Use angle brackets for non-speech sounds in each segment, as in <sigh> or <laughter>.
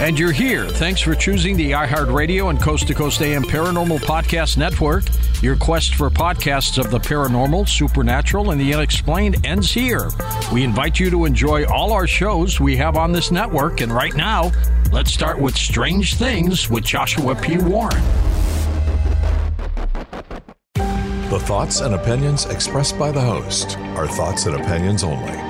And you're here. Thanks for choosing the iHeartRadio and Coast to Coast AM Paranormal Podcast Network. Your quest for podcasts of the paranormal, supernatural, and the unexplained ends here. We invite you to enjoy all our shows we have on this network. And right now, let's start with Strange Things with Joshua P. Warren. The thoughts and opinions expressed by the host are thoughts and opinions only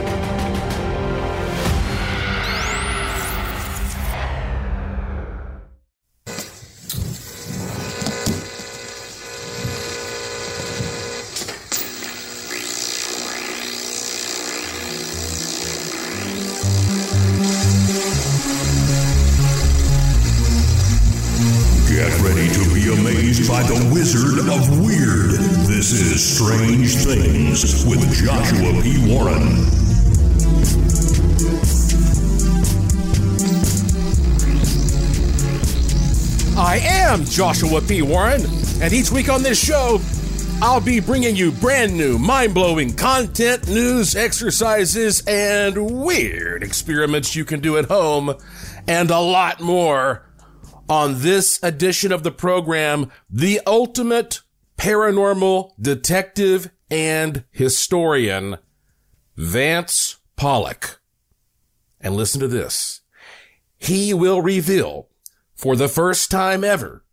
P. Warren, and each week on this show, I'll be bringing you brand new, mind blowing content, news, exercises, and weird experiments you can do at home, and a lot more on this edition of the program, The Ultimate paranormal detective and historian Vance Pollock. And listen to this. He will reveal for the first time ever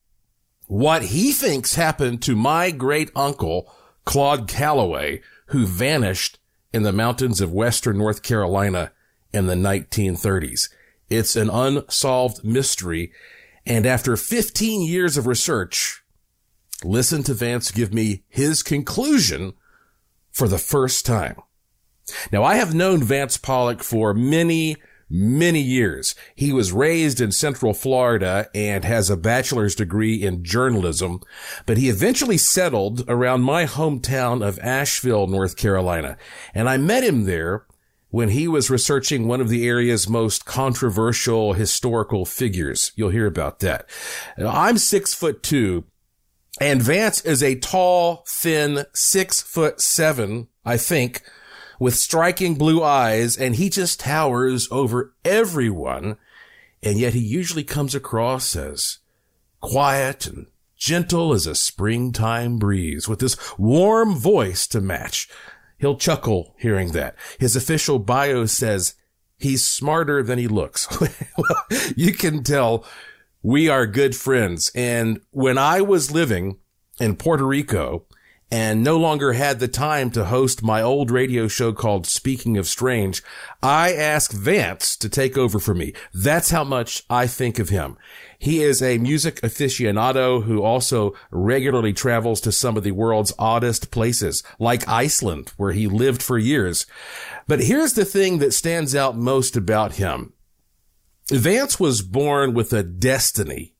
what he thinks happened to my great uncle, Claude Calloway, who vanished in the mountains of western North Carolina in the 1930s. It's an unsolved mystery. And after 15 years of research, listen to Vance give me his conclusion for the first time. Now, I have known Vance Pollock for many, many years. He was raised in Central Florida and has a bachelor's degree in journalism, but he eventually settled around my hometown of Asheville, North Carolina. And I met him there when he was researching one of the area's most controversial historical figures. You'll hear about that. I'm six foot two and Vance is a tall, thin, six foot seven, I think, with striking blue eyes, and he just towers over everyone. And yet he usually comes across as quiet and gentle as a springtime breeze with this warm voice to match. He'll chuckle hearing that. His official bio says he's smarter than he looks. <laughs> you can tell we are good friends. And when I was living in Puerto Rico and no longer had the time to host my old radio show called Speaking of Strange, I asked Vance to take over for me. That's how much I think of him. He is a music aficionado who also regularly travels to some of the world's oddest places, like Iceland, where he lived for years. But here's the thing that stands out most about him. Vance was born with a destiny.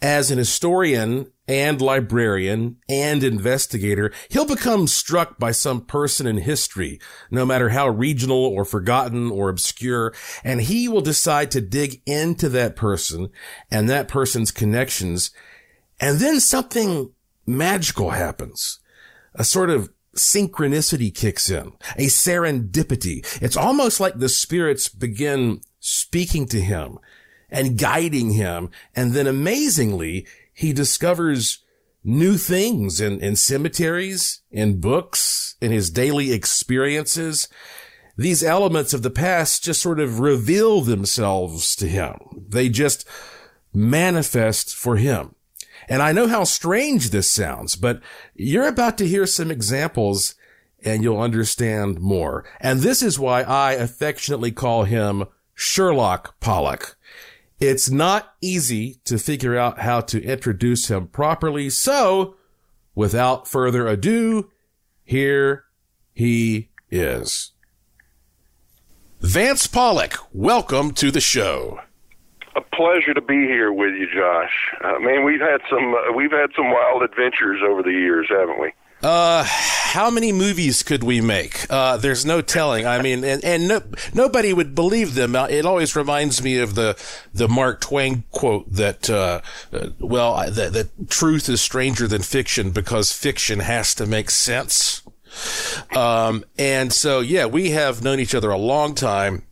As an historian and librarian and investigator, he'll become struck by some person in history, no matter how regional or forgotten or obscure, and he will decide to dig into that person and that person's connections. And then something magical happens. A sort of synchronicity kicks in, a serendipity. It's almost like the spirits begin speaking to him and guiding him. And then amazingly, he discovers new things in, in cemeteries, in books, in his daily experiences. These elements of the past just sort of reveal themselves to him. They just manifest for him. And I know how strange this sounds, but you're about to hear some examples and you'll understand more. And this is why I affectionately call him Sherlock Pollock. It's not easy to figure out how to introduce him properly. So without further ado, here he is. Vance Pollock, welcome to the show. A pleasure to be here with you, Josh. I mean, we've had some uh, we've had some wild adventures over the years, haven't we? Uh, how many movies could we make? Uh, there's no telling. I mean, and, and no, nobody would believe them. Uh, it always reminds me of the, the Mark Twain quote that, uh, uh well, that, that truth is stranger than fiction because fiction has to make sense. Um, and so, yeah, we have known each other a long time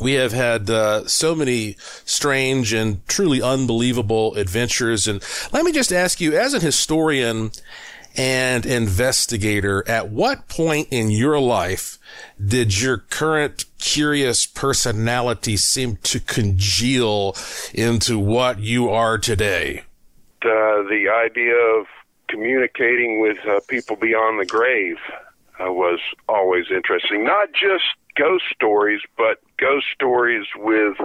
we have had uh, so many strange and truly unbelievable adventures. And let me just ask you, as an historian and investigator, at what point in your life did your current curious personality seem to congeal into what you are today? Uh, the idea of communicating with uh, people beyond the grave uh, was always interesting. Not just ghost stories, but ghost stories with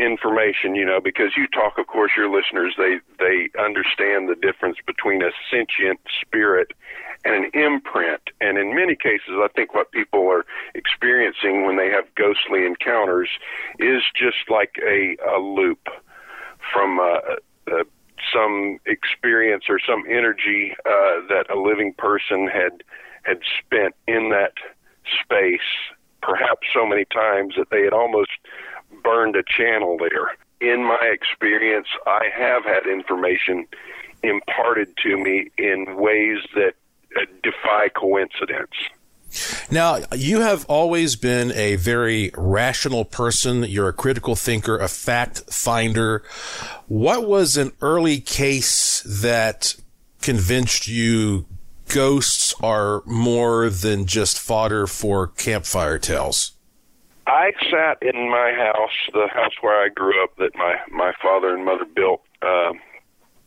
information, you know, because you talk, of course, your listeners, they, they understand the difference between a sentient spirit and an imprint. And in many cases, I think what people are experiencing when they have ghostly encounters is just like a, a loop from uh, uh, some experience or some energy uh, that a living person had had spent in that space perhaps so many times that they had almost burned a channel there. In my experience, I have had information imparted to me in ways that uh, defy coincidence. Now, you have always been a very rational person. You're a critical thinker, a fact finder. What was an early case that convinced you ghosts are more than just fodder for campfire tales? I sat in my house, the house where I grew up, that my my father and mother built, uh,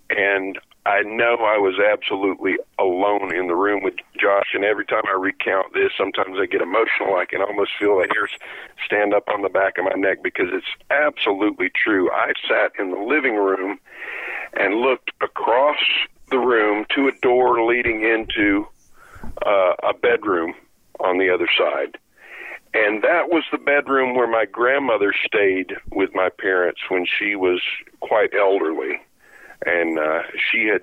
and I know I was absolutely alone in the room with Josh. And every time I recount this, sometimes I get emotional. I can almost feel the hairs stand up on the back of my neck because it's absolutely true. I sat in the living room and looked across the room to a door leading into uh, a bedroom on the other side. And that was the bedroom where my grandmother stayed with my parents when she was quite elderly. And uh, she had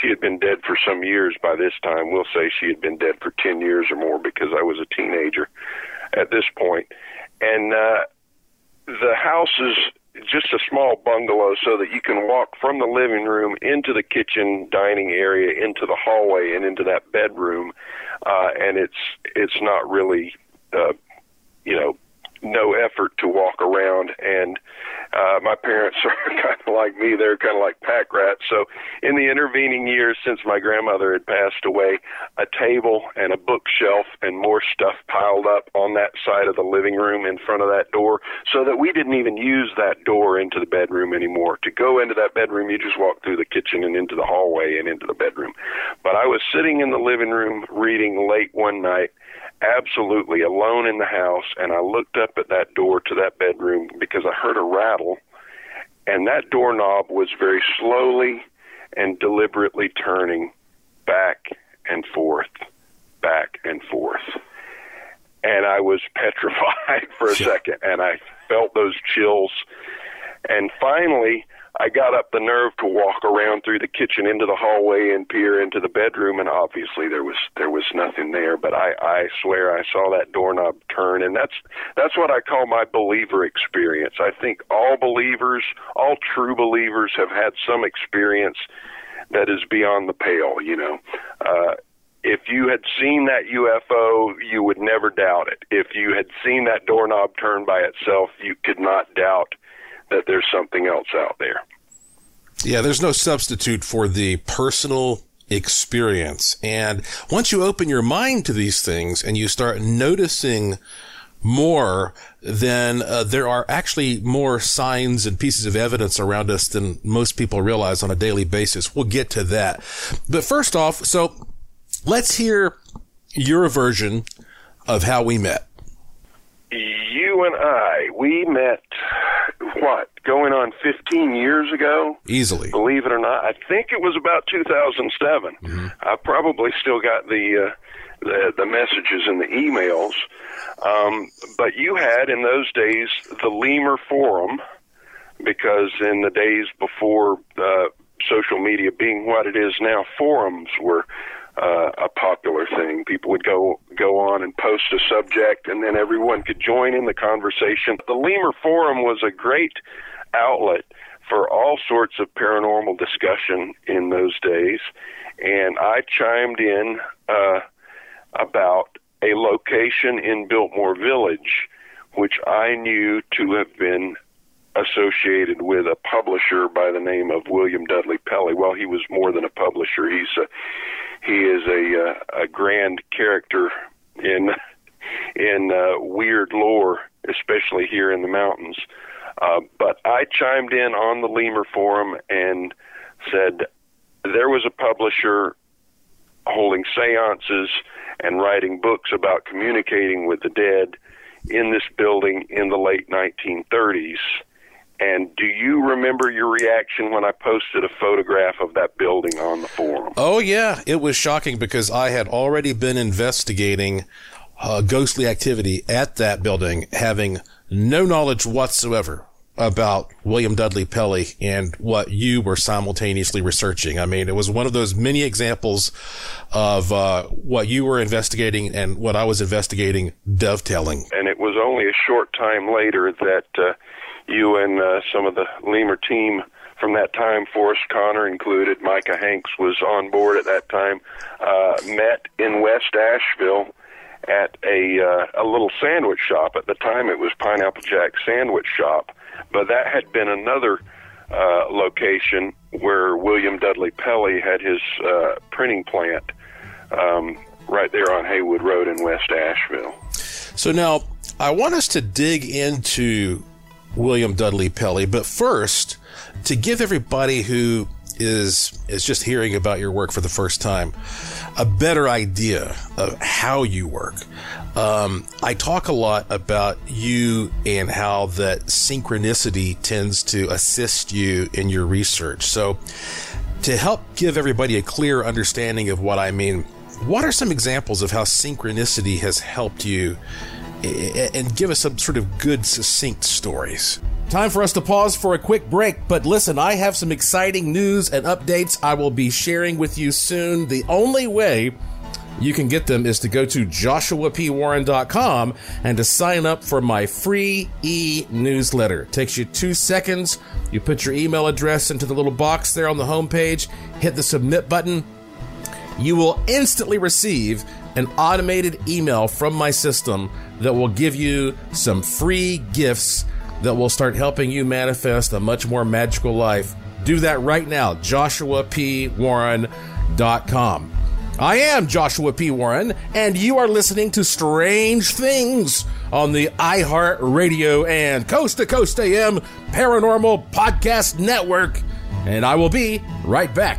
she had been dead for some years by this time. We'll say she had been dead for 10 years or more because I was a teenager at this point. And uh, the house is just a small bungalow so that you can walk from the living room into the kitchen dining area into the hallway and into that bedroom uh and it's it's not really uh you know no effort to walk around and uh, my parents <laughs> are kind of like me. They're kind of like pack rats. So, in the intervening years since my grandmother had passed away, a table and a bookshelf and more stuff piled up on that side of the living room in front of that door, so that we didn't even use that door into the bedroom anymore. To go into that bedroom, you just walk through the kitchen and into the hallway and into the bedroom. But I was sitting in the living room reading late one night absolutely alone in the house and I looked up at that door to that bedroom because I heard a rattle and that doorknob was very slowly and deliberately turning back and forth, back and forth. And I was <laughs> petrified for a second and I felt those chills. And finally, I got up the nerve to walk around through the kitchen into the hallway and peer into the bedroom, and obviously there was there was nothing there. But I I swear I saw that doorknob turn, and that's that's what I call my believer experience. I think all believers, all true believers, have had some experience that is beyond the pale. You know. Uh, if you had seen that UFO, you would never doubt it. If you had seen that doorknob turn by itself, you could not doubt that there's something else out there. Yeah, there's no substitute for the personal experience. And once you open your mind to these things and you start noticing more, then uh, there are actually more signs and pieces of evidence around us than most people realize on a daily basis. We'll get to that. But first off, so let's hear your version of how we met. You and I, we met what going on 15 years ago? Easily. Believe it or not i think it was about 2007 mm-hmm. i probably still got the uh, the the messages and the emails. Um, but you had in those days the lemur forum because in the days before uh, social media being what it is now forums were uh, a popular thing. People would go go on and post a subject, and then everyone could join in the conversation. The Lemur Forum was a great outlet for all sorts of paranormal discussion in those days, and I chimed in uh, about a location in Biltmore Village, which I knew to have been associated with a publisher by the name of William Dudley Pelley. Well, he was more than a publisher. He's a he is a uh, a grand character in in uh, weird lore, especially here in the mountains. Uh, but I chimed in on the Lemur forum and said there was a publisher holding seances and writing books about communicating with the dead in this building in the late 1930s. And do you remember your reaction when I posted a photograph of that building on the forum? Oh, yeah. It was shocking because I had already been investigating uh, ghostly activity at that building, having no knowledge whatsoever about William Dudley Pelley and what you were simultaneously researching. I mean, it was one of those many examples of uh, what you were investigating and what I was investigating dovetailing. And it was only a short time later that uh, you and uh, some of the Lemur team from that time, Forrest Connor included, Micah Hanks was on board at that time, uh, met in West Asheville at a uh, a little sandwich shop. At the time, it was Pineapple Jack Sandwich Shop, but that had been another uh, location where William Dudley Pelley had his uh, printing plant um, right there on Haywood Road in West Asheville. So now I want us to dig into William Dudley Pelley, but first, to give everybody who is is just hearing about your work for the first time a better idea of how you work. Um, I talk a lot about you and how that synchronicity tends to assist you in your research. So, to help give everybody a clear understanding of what I mean, what are some examples of how synchronicity has helped you and give us some sort of good, succinct stories? Time for us to pause for a quick break, but listen, I have some exciting news and updates I will be sharing with you soon. The only way you can get them is to go to joshuapwarren.com and to sign up for my free e newsletter. Takes you two seconds. You put your email address into the little box there on the homepage, hit the submit button. You will instantly receive an automated email from my system that will give you some free gifts that will start helping you manifest a much more magical life. Do that right now, joshuapwarren.com. I am Joshua P. Warren, and you are listening to Strange Things on the iHeart Radio and Coast to Coast AM Paranormal Podcast Network. And I will be right back.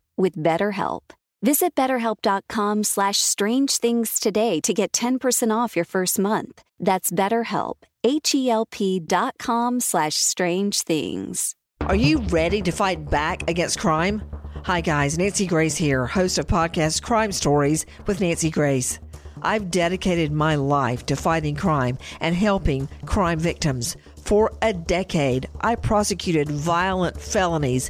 with BetterHelp. Visit betterhelp.com slash strange things today to get 10% off your first month. That's BetterHelp, H-E-L-P dot com slash strange things. Are you ready to fight back against crime? Hi guys, Nancy Grace here, host of podcast Crime Stories with Nancy Grace. I've dedicated my life to fighting crime and helping crime victims. For a decade, I prosecuted violent felonies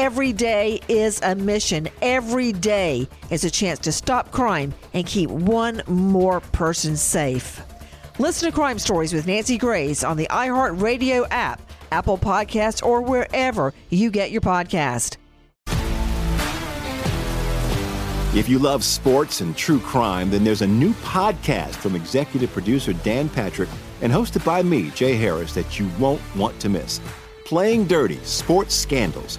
Every day is a mission. Every day is a chance to stop crime and keep one more person safe. Listen to Crime Stories with Nancy Grace on the iHeartRadio app Apple Podcasts, or wherever you get your podcast. If you love sports and true crime, then there's a new podcast from executive producer Dan Patrick and hosted by me, Jay Harris, that you won't want to miss. Playing Dirty Sports Scandals.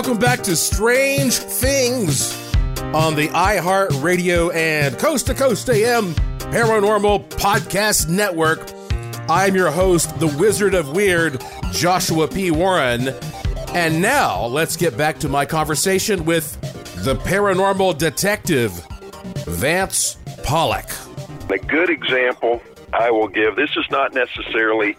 Welcome back to Strange Things on the iHeart Radio and Coast to Coast AM Paranormal Podcast Network. I'm your host, the Wizard of Weird, Joshua P. Warren. And now let's get back to my conversation with the paranormal detective, Vance Pollock. A good example I will give this is not necessarily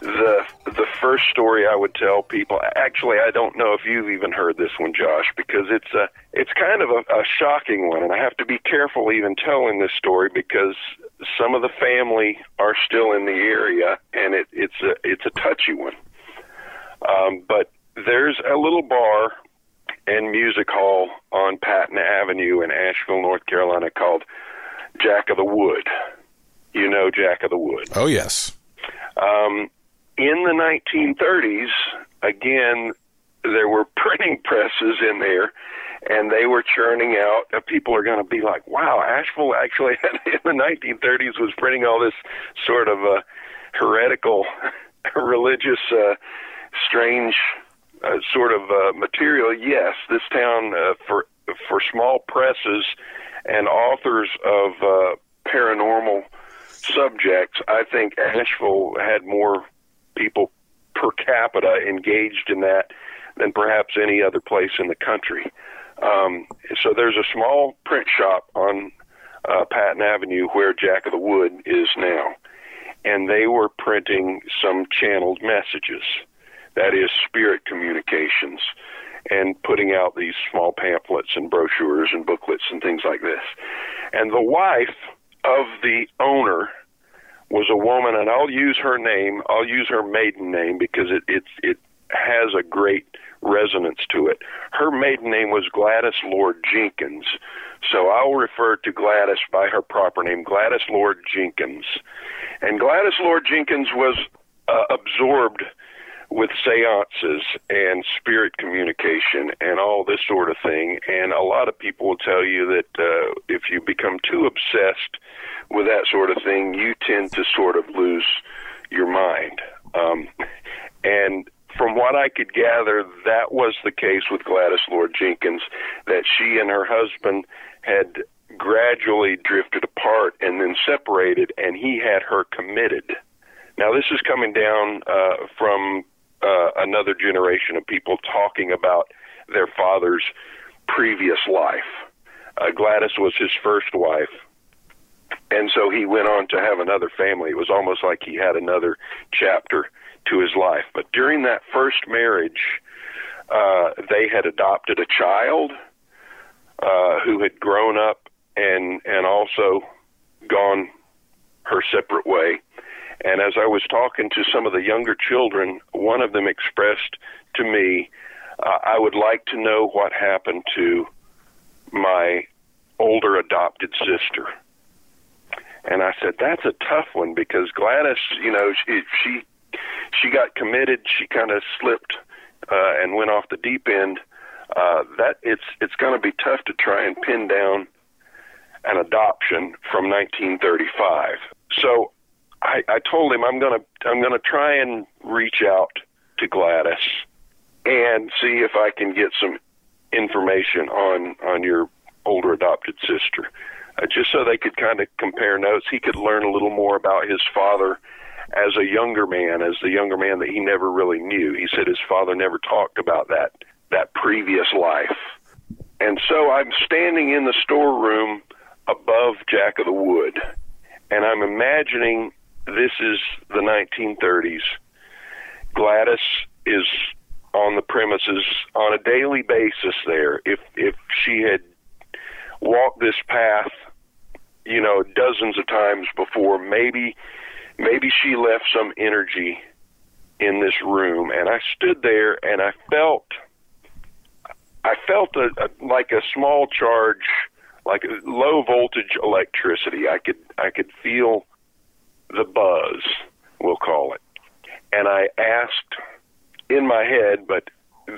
the the first story I would tell people. Actually, I don't know if you've even heard this one, Josh, because it's a it's kind of a, a shocking one, and I have to be careful even telling this story because some of the family are still in the area, and it, it's a it's a touchy one. Um, but there's a little bar and music hall on Patton Avenue in Asheville, North Carolina, called Jack of the Wood. You know Jack of the Wood. Oh yes. Um, in the 1930s, again, there were <laughs> printing presses in there, and they were churning out. People are going to be like, "Wow, Asheville actually <laughs> in the 1930s was printing all this sort of uh, heretical, <laughs> religious, uh, strange uh, sort of uh, material." Yes, this town uh, for for small presses and authors of uh, paranormal subjects, I think Asheville had more people per capita engaged in that than perhaps any other place in the country. Um, so there's a small print shop on uh, Patton Avenue where Jack of the Wood is now, and they were printing some channeled messages, that is, spirit communications, and putting out these small pamphlets and brochures and booklets and things like this. And the wife of the owner was a woman, and I'll use her name. I'll use her maiden name because it it it has a great resonance to it. Her maiden name was Gladys Lord Jenkins, so I'll refer to Gladys by her proper name, Gladys Lord Jenkins. And Gladys Lord Jenkins was uh, absorbed with seances and spirit communication and all this sort of thing. And a lot of people will tell you that uh, if you become too obsessed with that sort of thing, you tend to sort of lose your mind. Um, and from what I could gather, that was the case with Gladys Lord Jenkins, that she and her husband had gradually drifted apart and then separated, and he had her committed. Now, this is coming down uh, from uh, another generation of people talking about their father's previous life. Uh, Gladys was his first wife, and so he went on to have another family. It was almost like he had another chapter to his life. But during that first marriage, uh, they had adopted a child uh, who had grown up and and also gone her separate way. And as I was talking to some of the younger children, one of them expressed to me, uh, I would like to know what happened to my older adopted sister And I said, "That's a tough one because Gladys, you know, she she, she got committed. She kind of slipped uh, and went off the deep end. Uh, that it's it's going to be tough to try and pin down an adoption from 1935. So I, I told him I'm gonna I'm gonna try and reach out to Gladys and see if I can get some information on on your older adopted sister, uh, just so they could kind of compare notes. He could learn a little more about his father as a younger man, as the younger man that he never really knew. He said his father never talked about that that previous life. And so I'm standing in the storeroom above Jack of the Wood, and I'm imagining this is the 1930s. Gladys is on the premises on a daily basis there. If if she had walked this path, you know, dozens of times before, maybe maybe she left some energy in this room and I stood there and I felt I felt a, a like a small charge like low voltage electricity. I could I could feel the buzz, we'll call it. And I asked in my head, but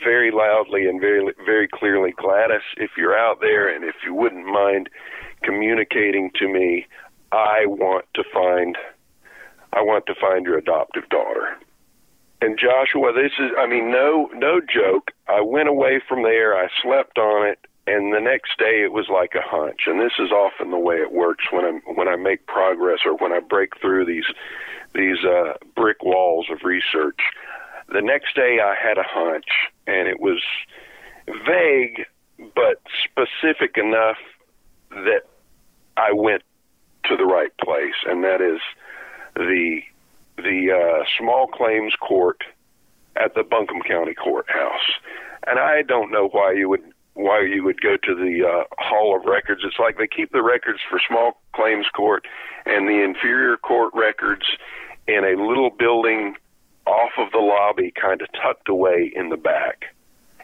very loudly and very very clearly, Gladys, if you're out there and if you wouldn't mind communicating to me, I want to find I want to find your adoptive daughter. And Joshua, this is I mean no no joke. I went away from there, I slept on it, and the next day it was like a hunch. And this is often the way it works when i when i make progress or when i break through these these uh brick walls of research. The next day i had a hunch and it was vague but specific enough that i went to the right place. And that is the the uh small claims court at the Buncombe County Courthouse. And I don't know why you would why you would go to the uh, Hall of Records. It's like they keep the records for small claims court and the inferior court records in a little building off of the lobby, kind of tucked away in the back.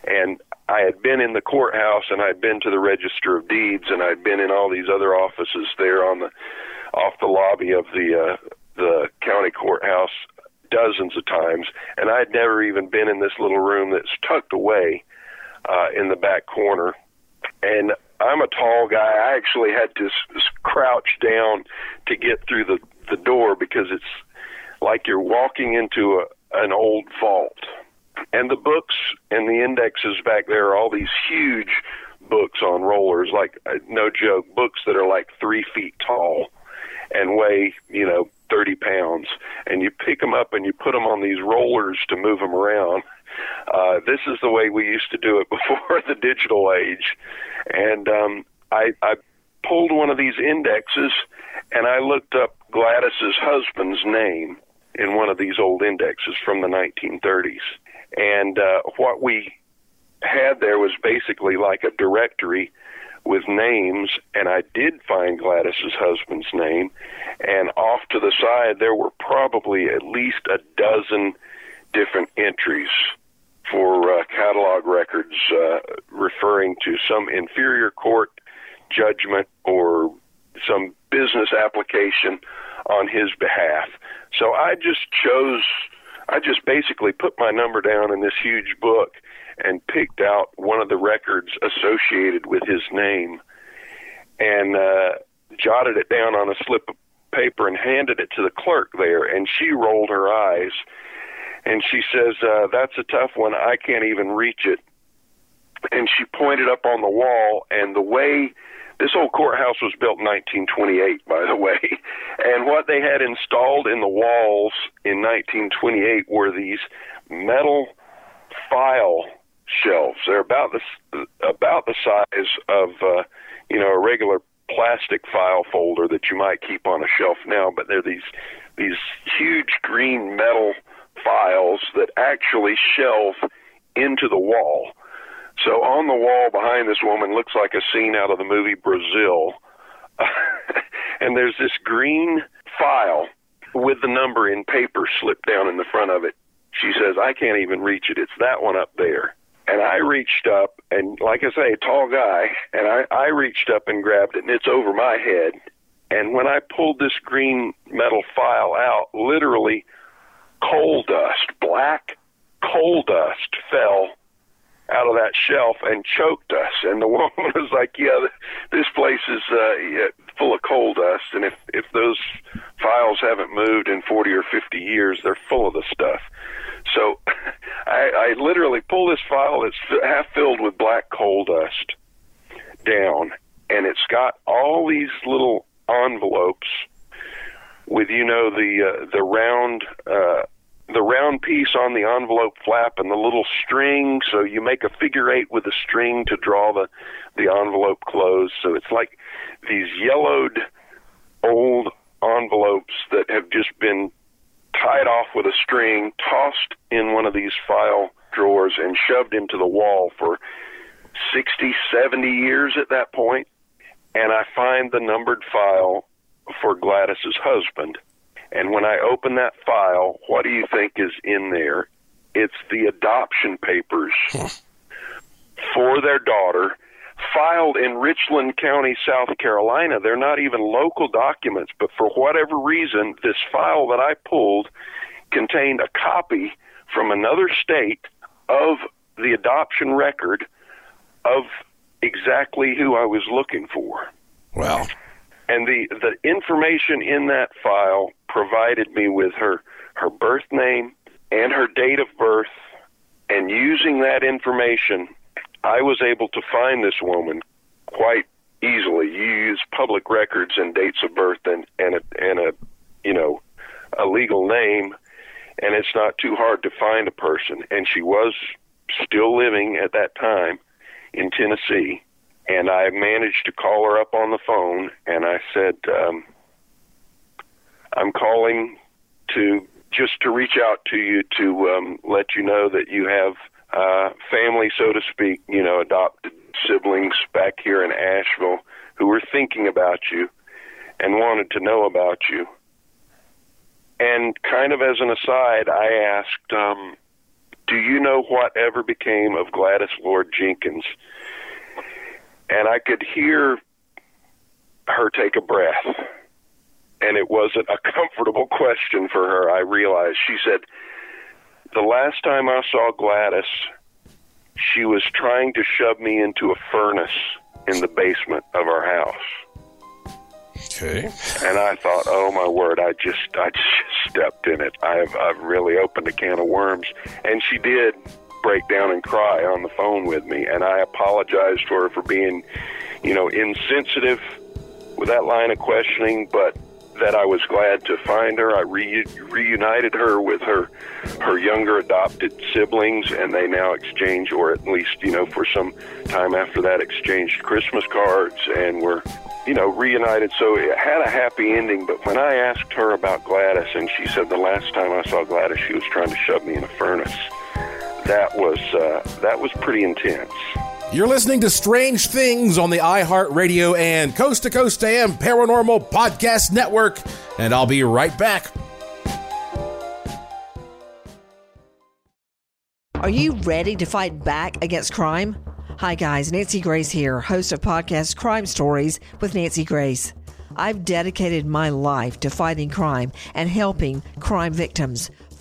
And I had been in the courthouse and I'd been to the Register of Deeds and I'd been in all these other offices there on the off the lobby of the uh, the county courthouse dozens of times, and I'd never even been in this little room that's tucked away uh, in the back corner. And I'm a tall guy. I actually had to s- crouch down to get through the the door because it's like you're walking into a, an old vault. And the books and the indexes back there are all these huge books on rollers, like uh, no joke, books that are like three feet tall and weigh, you know, 30 pounds. And you pick them up and you put them on these rollers to move them around. Uh, this is the way we used to do it <laughs> before the digital age. And um, I, I pulled one of these indexes and I looked up Gladys's husband's name in one of these old indexes from the 1930s. And uh, what we had there was basically like a directory with names, and I did find Gladys's husband's name. And off to the side, there were probably at least a dozen different entries for uh, catalog records uh, referring to some inferior court judgment or some business application on his behalf. So I just chose, I just basically put my number down in this huge book and picked out one of the records associated with his name and uh, jotted it down on a slip of paper and handed it to the clerk there. And she rolled her eyes and she says, uh, That's a tough one. I can't even reach it. And she pointed up on the wall, and the way this old courthouse was built in 1928, by the way. <laughs> And what they had installed in the walls in 1928 were these metal file shelves. They're about the about the size of uh, you know a regular plastic file folder that you might keep on a shelf now, but they're these these huge green metal files that actually shelve into the wall. So on the wall behind this woman looks like a scene out of the movie Brazil. <laughs> and there's this green file with the number in paper slipped down in the front of it. She says, I can't even reach it. It's that one up there. And I reached up, and like I say, a tall guy, and I, I reached up and grabbed it, and it's over my head. And when I pulled this green metal file out, literally coal dust, black coal dust fell out of that shelf and choked us. And the <laughs> woman was like, "Yeah, this place is uh, full of coal dust, and if if those files haven't moved in 40 or 50 years, they're full of the stuff." So <laughs> I, I literally pull this file that's half filled with black coal dust down, and it's got all these little envelopes with you know the uh, the round uh, the round piece on the envelope flap and the little string. So you make a figure eight with a string to draw the the envelope closed. So it's like these yellowed old envelopes that have just been tied off with a string, tossed in one of these file drawers, and shoved into the wall for 60, 70 years at that point. And I find the numbered file for Gladys's husband. And when I open that file, what do you think is in there? It's the adoption papers <laughs> hmm. for their daughter filed in Richland County, South Carolina. They're not even local documents, but for whatever reason, this file that I pulled contained a copy from another state of the adoption record of exactly who I was looking for. Well, and the the information in that file provided me with her her birth name and her date of birth and using that information I was able to find this woman quite easily. You use public records and dates of birth and and a, and a you know a legal name, and it's not too hard to find a person. And she was still living at that time in Tennessee, and I managed to call her up on the phone, and I said, um, "I'm calling to just to reach out to you to um, let you know that you have." uh, family, so to speak, you know, adopted siblings back here in Asheville who were thinking about you and wanted to know about you. And kind of as an aside, I asked, um, Do you know what ever became of Gladys Lord Jenkins? And I could hear her take a breath. And it wasn't a comfortable <laughs> question for her, I realized. She said, the last time I saw Gladys, she was trying to shove me into a furnace in the basement of our house. Okay. And I thought, oh my word, I just I just <laughs> stepped in it. I've I've really opened a can of worms. And she did break down and cry on the phone with me and I apologized for her for being, you know, insensitive with that line of questioning, but that I was glad to find her. I re- reunited her with her her younger adopted siblings, and they now exchange, or at least you know, for some time after that, exchanged Christmas cards, and were you know reunited. So it had a happy ending. But when I asked her about Gladys, and she said the last time I saw Gladys, she was trying to shove me in a furnace. That was uh, that was pretty intense. You're listening to Strange Things on the iHeartRadio and Coast to Coast AM Paranormal Podcast Network, and I'll be right back. Are you ready to fight back against crime? Hi, guys. Nancy Grace here, host of podcast Crime Stories with Nancy Grace. I've dedicated my life to fighting crime and helping crime victims.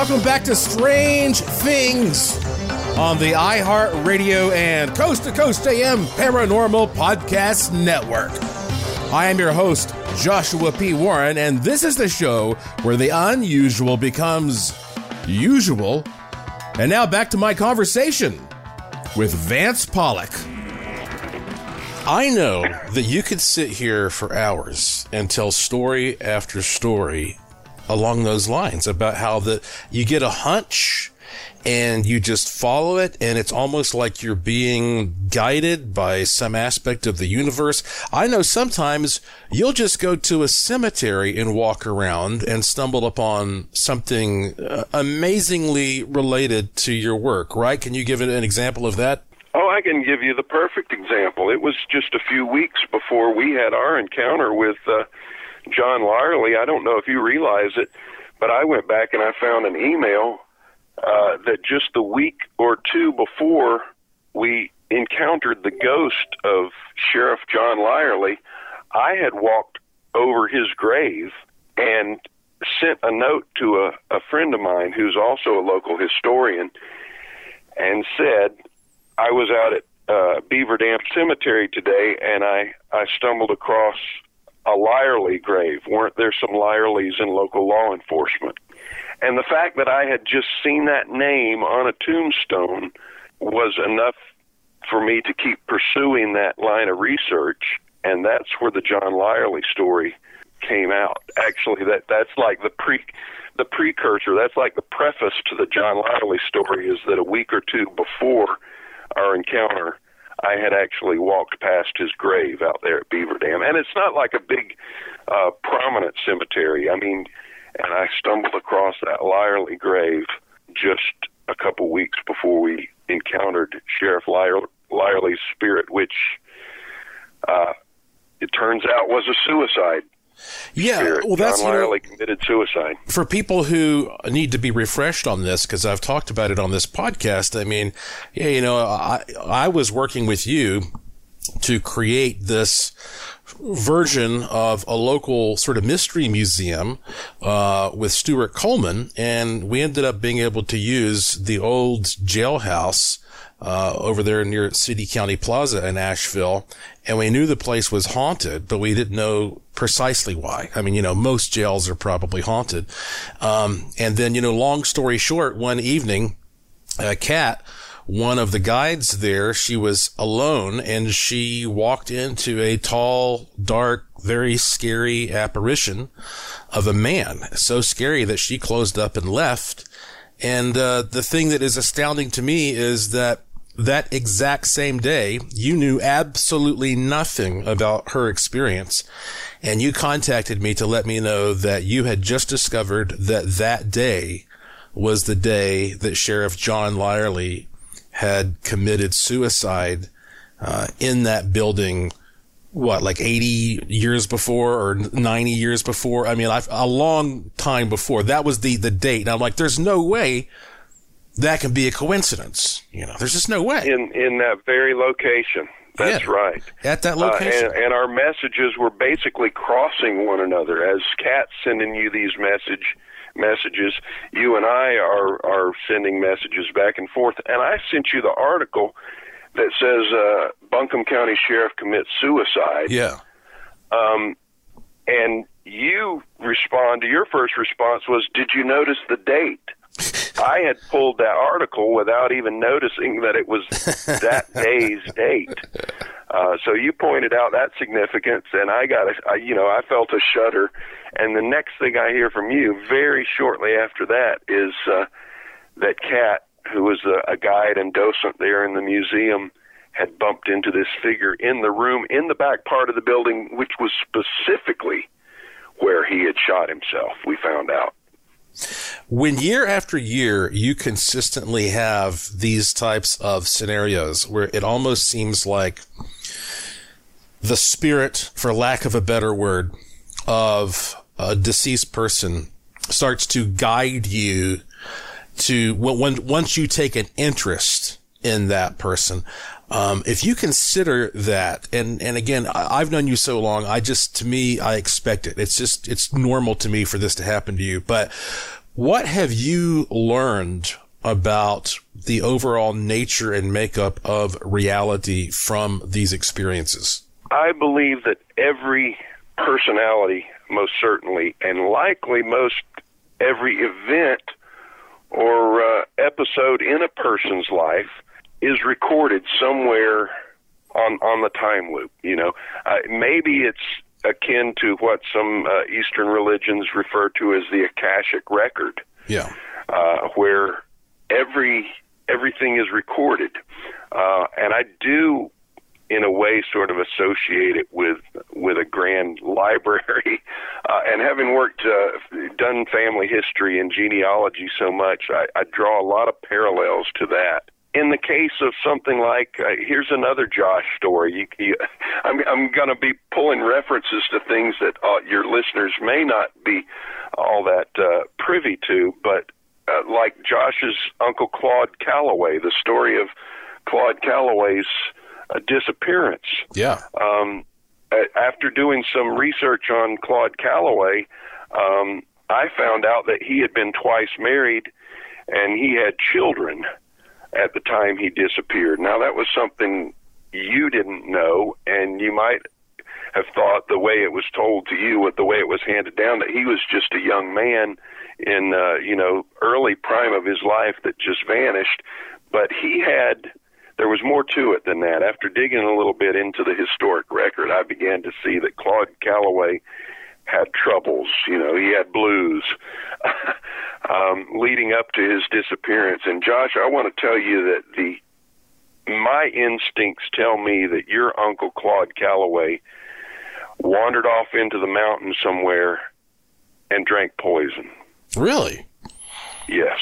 Welcome back to Strange Things on the iHeart Radio and Coast to Coast AM Paranormal Podcast Network. I am your host, Joshua P. Warren, and this is the show where the unusual becomes usual. And now back to my conversation with Vance Pollock. I know that you could sit here for hours and tell story after story along those lines about how the you get a hunch and you just follow it and it's almost like you're being guided by some aspect of the universe. I know sometimes you'll just go to a cemetery and walk around and stumble upon something uh, amazingly related to your work, right? Can you give an example of that? Oh, I can give you the perfect example. It was just a few weeks before we had our encounter with uh, John Lyerly. I don't know if you realize it, but I went back and I found an email uh, that just the week or two before we encountered the ghost of Sheriff John Lyerly, I had walked over his grave and sent a note to a, a friend of mine who's also a local historian and said, I was out at uh, Beaver Dam Cemetery today and I, I stumbled across a Lyerly grave. Weren't there some Lyerlys in local law enforcement? And the fact that I had just seen that name on a tombstone was enough for me to keep pursuing that line of research. And that's where the John Lyerly story came out. Actually, that that's like the pre the precursor. That's like the preface to the John Lyerly story. Is that a week or two before our encounter, I had actually walked past his grave out there at Beaver Dam, and it's not like a big, uh, prominent cemetery. I mean, and I stumbled across that Lyerly grave just a couple weeks before we encountered Sheriff Lyer, Lyerly's spirit, which uh, it turns out was a suicide. Yeah, spirit. well, that's John you know, committed suicide. for people who need to be refreshed on this because I've talked about it on this podcast. I mean, yeah, you know, I I was working with you to create this version of a local sort of mystery museum uh, with Stuart Coleman, and we ended up being able to use the old jailhouse uh, over there near City County Plaza in Asheville, and we knew the place was haunted, but we didn't know precisely why. I mean, you know, most jails are probably haunted. Um, and then, you know, long story short, one evening, uh, Kat, one of the guides there, she was alone and she walked into a tall, dark, very scary apparition of a man. So scary that she closed up and left. And uh, the thing that is astounding to me is that that exact same day, you knew absolutely nothing about her experience. And you contacted me to let me know that you had just discovered that that day was the day that Sheriff John Lyerly had committed suicide uh, in that building. What, like 80 years before or 90 years before? I mean, I've, a long time before. That was the, the date. And I'm like, there's no way that can be a coincidence. You know, there's just no way. In in that very location. That's Yeah. right. At that location. Uh, and, and our messages were basically crossing one another. As Kat's sending you these message messages, you and I are are sending messages back and forth. And I sent you the article that says uh, Buncombe County Sheriff commits suicide. yeah. Um, and you respond. Your first response was, "Did you notice the date?" I had pulled that article without even noticing that it was that <laughs> day's date. Uh, so you pointed out that significance, and I got, a, I, you know, I felt a shudder. And the next thing I hear from you, very shortly after that, is uh, that Kat, who was a, a guide and docent there in the museum, had bumped into this figure in the room in the back part of the building, which was specifically where he had shot himself. We found out. When year after year you consistently have these types of scenarios where it almost seems like the spirit, for lack of a better word, of a deceased person starts to guide you to when, once you take an interest in that person. Um, if you consider that, and, and again, I, I've known you so long, I just, to me, I expect it. It's just, it's normal to me for this to happen to you. But what have you learned about the overall nature and makeup of reality from these experiences? I believe that every personality, most certainly, and likely most every event or uh, episode in a person's life is recorded somewhere on on the time loop. You know, uh, maybe it's akin to what some uh, Eastern religions refer to as the Akashic record Yeah. uh, where every everything is recorded, uh, and I do, in a way, sort of associate it with with a grand <laughs> library. Uh, and having worked, uh, done family history and genealogy so much, I, I draw a lot of parallels to that. In the case of something like, uh, here's another Josh story. You, you, I'm, I'm going to be pulling references to things that uh, your listeners may not be all that uh, privy to, but uh, like Josh's uncle Claude Calloway, the story of Claude Calloway's uh, disappearance. Yeah. Um, after doing some research on Claude Calloway, um, I found out that he had been twice married and he had children at the time he disappeared. Now, that was something you didn't know, and you might have thought the way it was told to you, with the way it was handed down, that he was just a young man in uh, you know early prime of his life that just vanished. But he had there was more to it than that. After digging a little bit into the historic record, I began to see that Claude Calloway had troubles. You know, he had blues <laughs> um, leading up to his disappearance. And Josh, I want to tell you that the my instincts tell me that your uncle Claude Calloway wandered off into the mountains somewhere and drank poison. Really? Yes.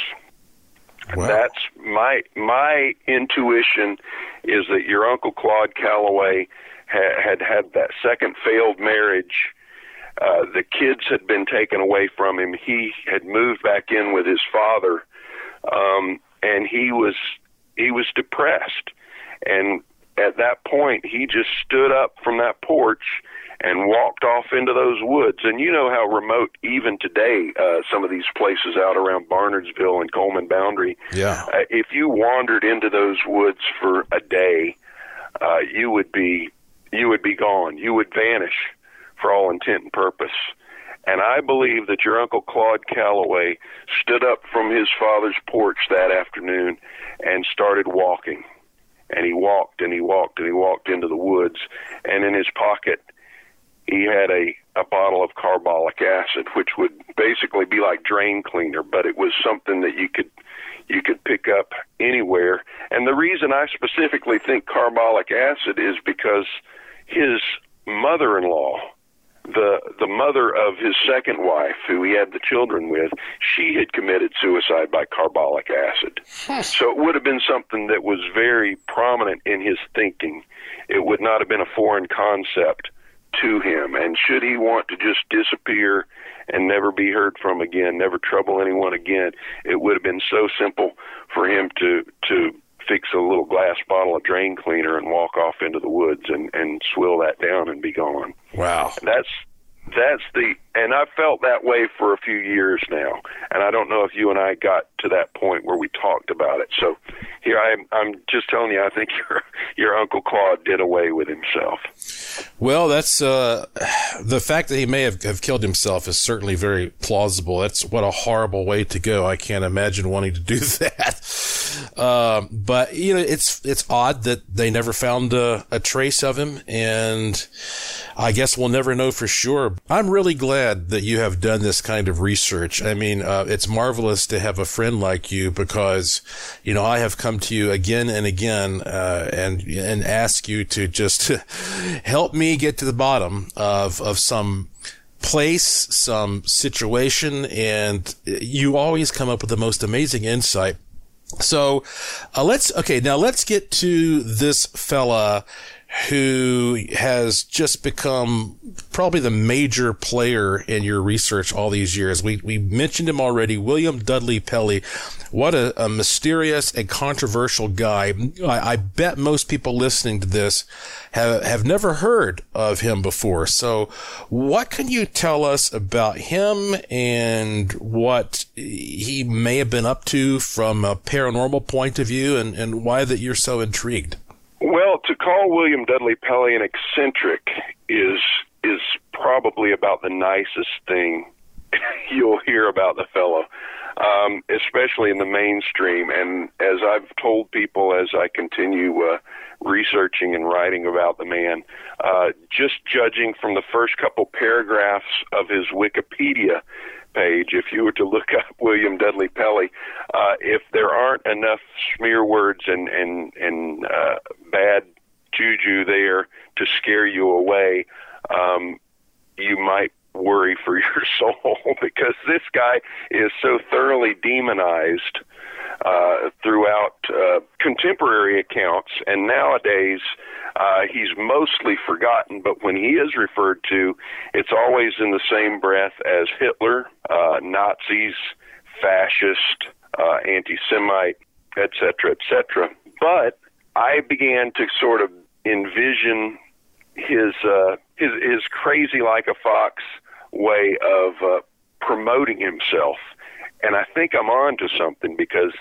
Wow. That's my my intuition is that your uncle Claude Calloway ha- had had that second failed marriage. Uh, the kids had been taken away from him. He had moved back in with his father, um, and he was he was depressed. And at that point, he just stood up from that porch and walked off into those woods. And you know how remote, even today, uh, some of these places out around Barnardsville and Coleman Boundary. Yeah. Uh, if you wandered into those woods for a day, uh, you would be you would be gone. You would vanish for all intent and purpose. And I believe that your uncle Claude Calloway stood up from his father's porch that afternoon and started walking. And he walked and he walked and he walked into the woods. And in his pocket, he had a a bottle of carbolic acid, which would basically be like drain cleaner, but it was something that you could you could pick up anywhere. And the reason I specifically think carbolic acid is because his mother-in-law, the the mother of his second wife, who he had the children with, she had committed suicide by carbolic acid. So it would have been something that was very prominent in his thinking. It would not have been a foreign concept to him. And should he want to just disappear and never be heard from again, never trouble anyone again, it would have been so simple for him to to fix a little glass bottle of drain cleaner and walk off into the woods and and swill that down and be gone. Wow. That's that's the and I've felt that way for a few years now, and I don't know if you and I got to that point where we talked about it. So here I am. I'm just telling you, I think <laughs> your your Uncle Claude did away with himself. Well, that's uh, <sighs> the fact that he may have, have killed himself is certainly very plausible. That's what a horrible way to go. I can't imagine wanting to do <laughs> that. Um, but you know, it's it's odd that they never found a, a trace of him, and I guess we'll never know for sure. I'm really glad that you have done this kind of research. I mean, uh, it's marvelous to have a friend like you because, you know, I have come to you again and again uh, and and ask you to just <laughs> help me get to the bottom of of some place, some situation, and you always come up with the most amazing insight. So, uh, let's okay now. Let's get to this fella who has just become probably the major player in your research all these years. We, we mentioned him already, William Dudley Pelley. What a, a mysterious and controversial guy. I, I, bet most people listening to this have, have never heard of him before. So what can you tell us about him and what he may have been up to from a paranormal point of view and, and why that you're so intrigued? Well, to call William Dudley Pelley an eccentric is is probably about the nicest thing <laughs> you'll hear about the fellow, um, especially in the mainstream. And as I've told people as I continue uh, researching and writing about the man, uh, just judging from the first couple paragraphs of his Wikipedia page, if you were to look up <laughs> William Dudley Pelley, uh, if there aren't enough smear words and and and uh, bad juju there to scare you away, um, you might worry for <laughs> your soul because this guy is so thoroughly demonized uh, throughout uh, contemporary accounts, and nowadays uh, he's mostly forgotten. But when he is referred to, it's always in the same breath as Hitler, uh, Nazis, fascist, uh, anti-Semite, etc., etc. But I began to sort of envision his uh, his his crazy like a fox way of uh, promoting himself and I think I'm on to something because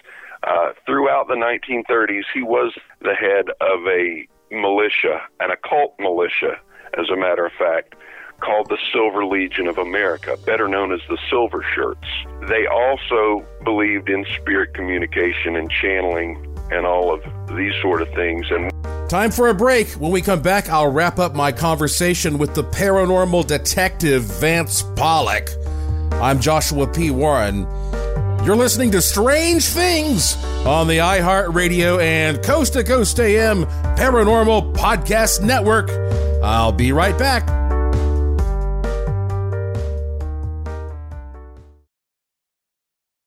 uh, throughout the 1930s, he was the head of a militia, an occult militia, as a matter of fact, called the Silver Legion of America, better known as the Silver Shirts. They also believed in spirit communication and channeling and all of these sort of things. And Time for a break. When we come back, I'll wrap up my conversation with the paranormal detective Vance Pollock. I'm Joshua P. Warren. You're listening to Strange Things on the iHeartRadio and Coast to Coast AM Paranormal Podcast Network. I'll be right back.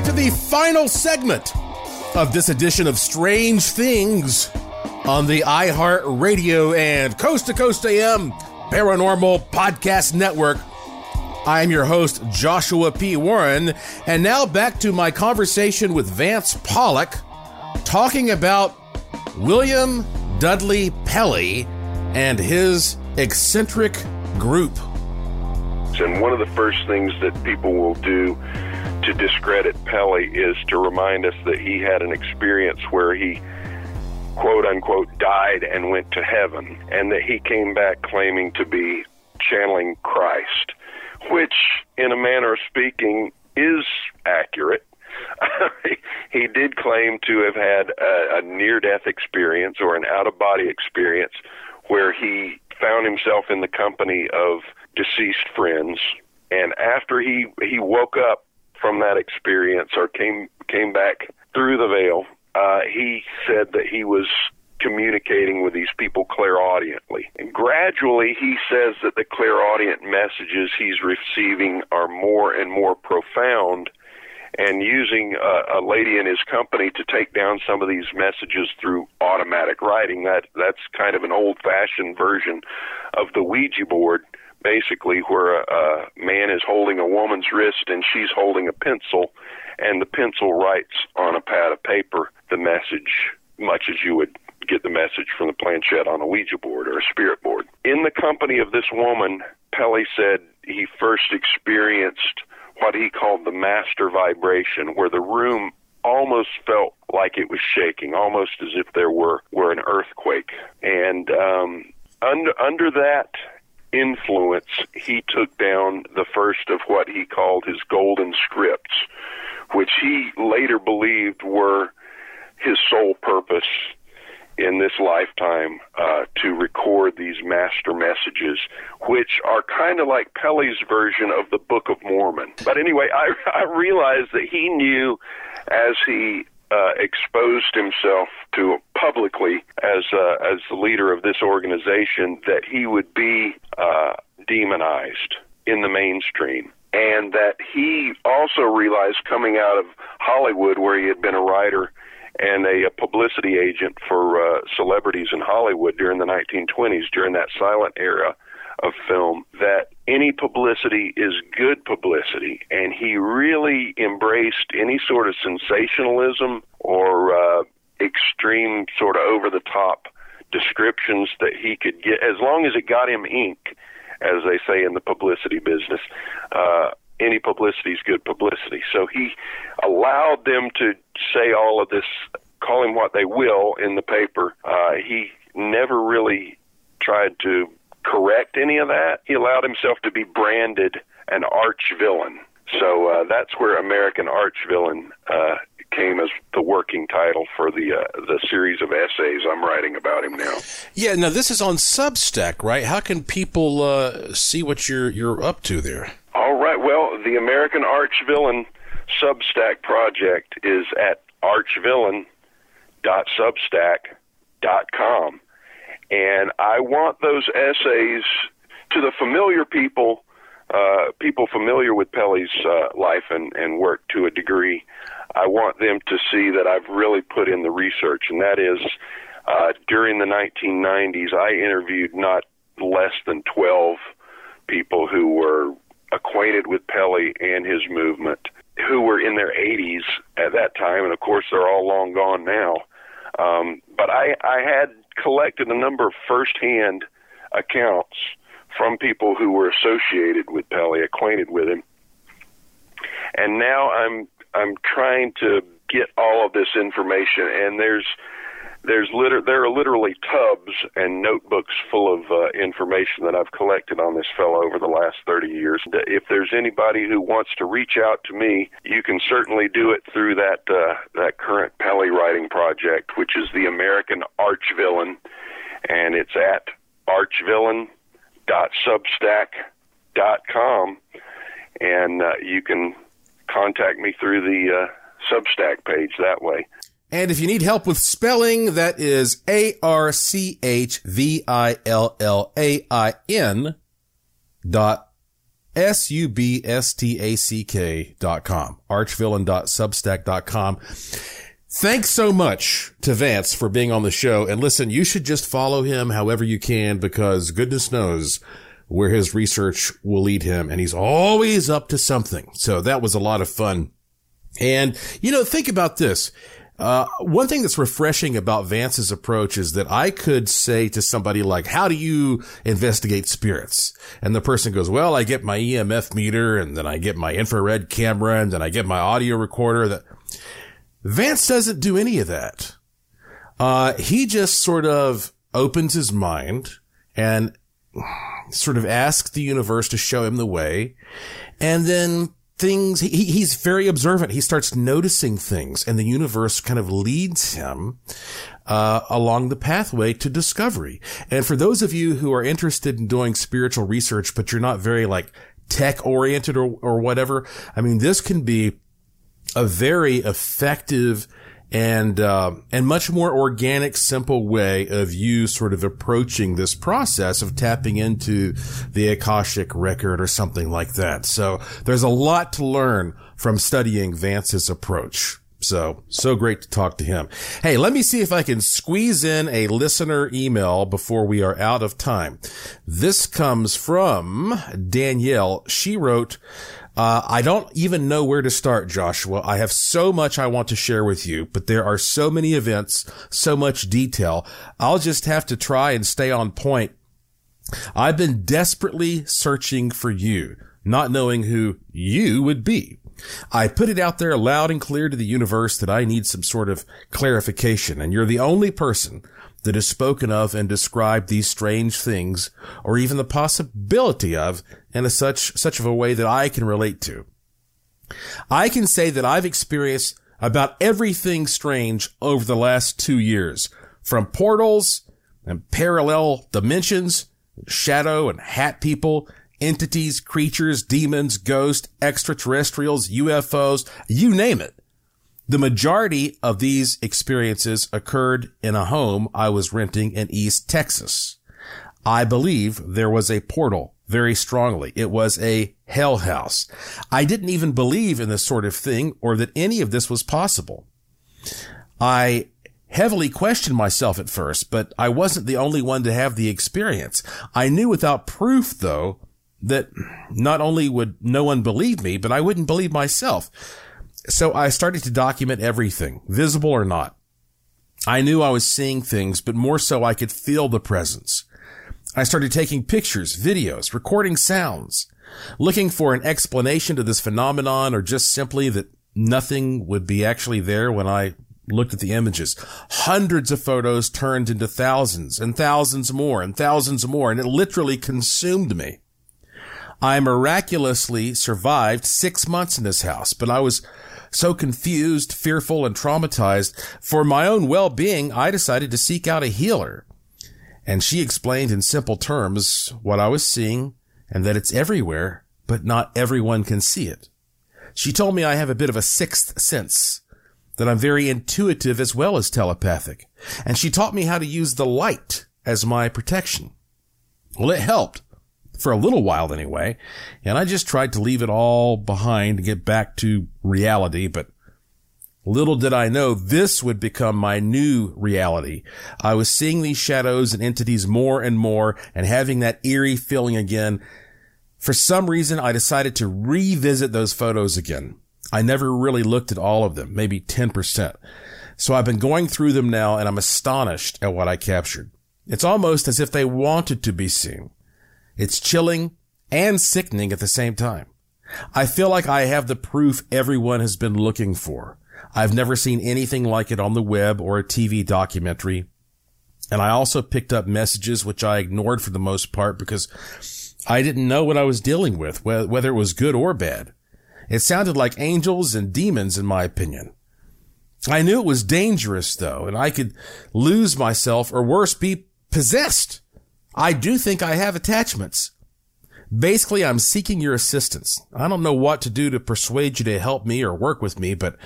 Back to the final segment of this edition of Strange Things on the iHeart Radio and Coast to Coast AM Paranormal Podcast Network. I am your host, Joshua P. Warren, and now back to my conversation with Vance Pollock, talking about William Dudley Pelley and his eccentric group. And one of the first things that people will do to discredit Pelley is to remind us that he had an experience where he quote unquote died and went to heaven and that he came back claiming to be channeling Christ, which in a manner of speaking is accurate. <laughs> he did claim to have had a, a near death experience or an out of body experience where he found himself in the company of deceased friends and after he he woke up from that experience or came came back through the veil, uh, he said that he was communicating with these people clairaudiently. And gradually, he says that the clairaudient messages he's receiving are more and more profound. And using a, a lady in his company to take down some of these messages through automatic writing, that that's kind of an old-fashioned version of the Ouija board basically where a, a man is holding a woman's wrist and she's holding a pencil, and the pencil writes on a pad of paper the message, much as you would get the message from the planchette on a Ouija board or a spirit board. In the company of this woman, Pelley said he first experienced what he called the master vibration, where the room almost felt like it was shaking, almost as if there were were an earthquake. And um, under under that influence, he took down the first of what he called his golden scripts, which he later believed were his sole purpose in this lifetime uh, to record these master messages, which are kind of like Pelley's version of the Book of Mormon. But anyway, I, <laughs> I realized that he knew as he uh, exposed himself to publicly as uh, as the leader of this organization that he would be uh, demonized in the mainstream, and that he also realized coming out of Hollywood, where he had been a writer and a, a publicity agent for uh, celebrities in Hollywood during the 1920s, during that silent era of film, that any publicity is good publicity, and he really embraced any sort of sensationalism or uh, extreme, sort of over the top descriptions that he could get, as long as it got him ink, as they say in the publicity business. Uh, any publicity is good publicity. So he allowed them to say all of this, call him what they will in the paper. Uh, he never really tried to correct any of that. He allowed himself to be branded an arch villain. So uh, that's where American Arch Villain uh, came as the working title for the uh, the series of essays I'm writing about him now. Yeah, now this is on Substack, right? How can people uh, see what you're you're up to there? All right. Well, the American Arch Villain Substack project is at archvillain.substack.com. And I want those essays to the familiar people, uh, people familiar with Pelley's uh, life and, and work to a degree. I want them to see that I've really put in the research, and that is uh, during the 1990s, I interviewed not less than 12 people who were acquainted with Pelley and his movement, who were in their 80s at that time, and of course they're all long gone now. Um, but I, I had collected a number of firsthand accounts from people who were associated with Pelley, acquainted with him, and now I'm I'm trying to get all of this information, and there's there's liter- there are literally tubs and notebooks full of uh, information that I've collected on this fellow over the last 30 years. If there's anybody who wants to reach out to me, you can certainly do it through that uh, that current Pelley writing project, which is the American Arch Villain, and it's at archvillain.substack.com, and uh, you can contact me through the uh, Substack page that way. And if you need help with spelling, that is. Archvillain dot substack dot com. Thanks so much to Vance for being on the show. And listen, you should just follow him however you can because goodness knows where his research will lead him. And he's always up to something. So that was a lot of fun. And, you know, think about this. Uh, one thing that's refreshing about Vance's approach is that I could say to somebody like, how do you investigate spirits? And the person goes, well, I get my EMF meter and then I get my infrared camera and then I get my audio recorder that Vance doesn't do any of that. Uh, he just sort of opens his mind and sort of asks the universe to show him the way and then things, he, he's very observant. He starts noticing things and the universe kind of leads him, uh, along the pathway to discovery. And for those of you who are interested in doing spiritual research, but you're not very like tech oriented or, or whatever, I mean, this can be a very effective and uh, and much more organic, simple way of you sort of approaching this process of tapping into the akashic record or something like that. So there's a lot to learn from studying Vance's approach. So, so great to talk to him. Hey, let me see if I can squeeze in a listener email before we are out of time. This comes from Danielle. She wrote, uh, I don't even know where to start, Joshua. I have so much I want to share with you, but there are so many events, so much detail. I'll just have to try and stay on point. I've been desperately searching for you, not knowing who you would be. I put it out there loud and clear to the universe that I need some sort of clarification, and you're the only person that is spoken of and described these strange things, or even the possibility of, in a such, such of a way that I can relate to. I can say that I've experienced about everything strange over the last two years, from portals and parallel dimensions, shadow and hat people, entities, creatures, demons, ghosts, extraterrestrials, UFOs, you name it. The majority of these experiences occurred in a home I was renting in East Texas. I believe there was a portal very strongly. It was a hell house. I didn't even believe in this sort of thing or that any of this was possible. I heavily questioned myself at first, but I wasn't the only one to have the experience. I knew without proof, though, that not only would no one believe me, but I wouldn't believe myself. So I started to document everything, visible or not. I knew I was seeing things, but more so I could feel the presence. I started taking pictures, videos, recording sounds, looking for an explanation to this phenomenon or just simply that nothing would be actually there when I looked at the images. Hundreds of photos turned into thousands and thousands more and thousands more, and it literally consumed me. I miraculously survived six months in this house, but I was so confused, fearful, and traumatized. For my own well-being, I decided to seek out a healer. And she explained in simple terms what I was seeing and that it's everywhere, but not everyone can see it. She told me I have a bit of a sixth sense, that I'm very intuitive as well as telepathic. And she taught me how to use the light as my protection. Well, it helped for a little while anyway. And I just tried to leave it all behind and get back to reality. But little did I know this would become my new reality. I was seeing these shadows and entities more and more and having that eerie feeling again. For some reason, I decided to revisit those photos again. I never really looked at all of them, maybe 10%. So I've been going through them now and I'm astonished at what I captured. It's almost as if they wanted to be seen. It's chilling and sickening at the same time. I feel like I have the proof everyone has been looking for. I've never seen anything like it on the web or a TV documentary. And I also picked up messages which I ignored for the most part because I didn't know what I was dealing with, whether it was good or bad. It sounded like angels and demons in my opinion. I knew it was dangerous though, and I could lose myself or worse, be possessed. I do think I have attachments. Basically, I'm seeking your assistance. I don't know what to do to persuade you to help me or work with me, but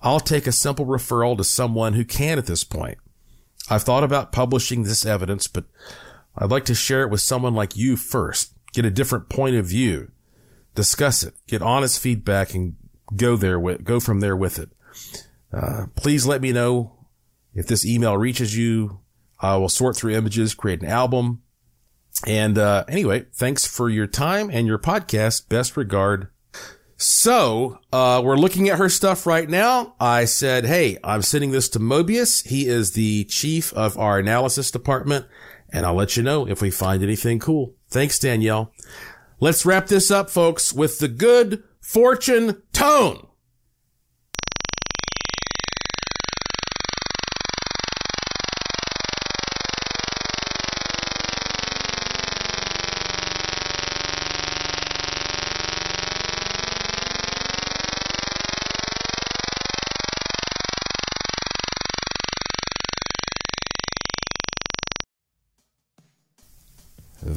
I'll take a simple referral to someone who can at this point. I've thought about publishing this evidence, but I'd like to share it with someone like you first, get a different point of view, discuss it, get honest feedback and go there with, go from there with it. Uh, please let me know if this email reaches you. I will sort through images, create an album, and uh, anyway, thanks for your time and your podcast. Best regard. So uh, we're looking at her stuff right now. I said, "Hey, I'm sending this to Mobius. He is the chief of our analysis department, and I'll let you know if we find anything cool." Thanks, Danielle. Let's wrap this up, folks, with the good fortune tone.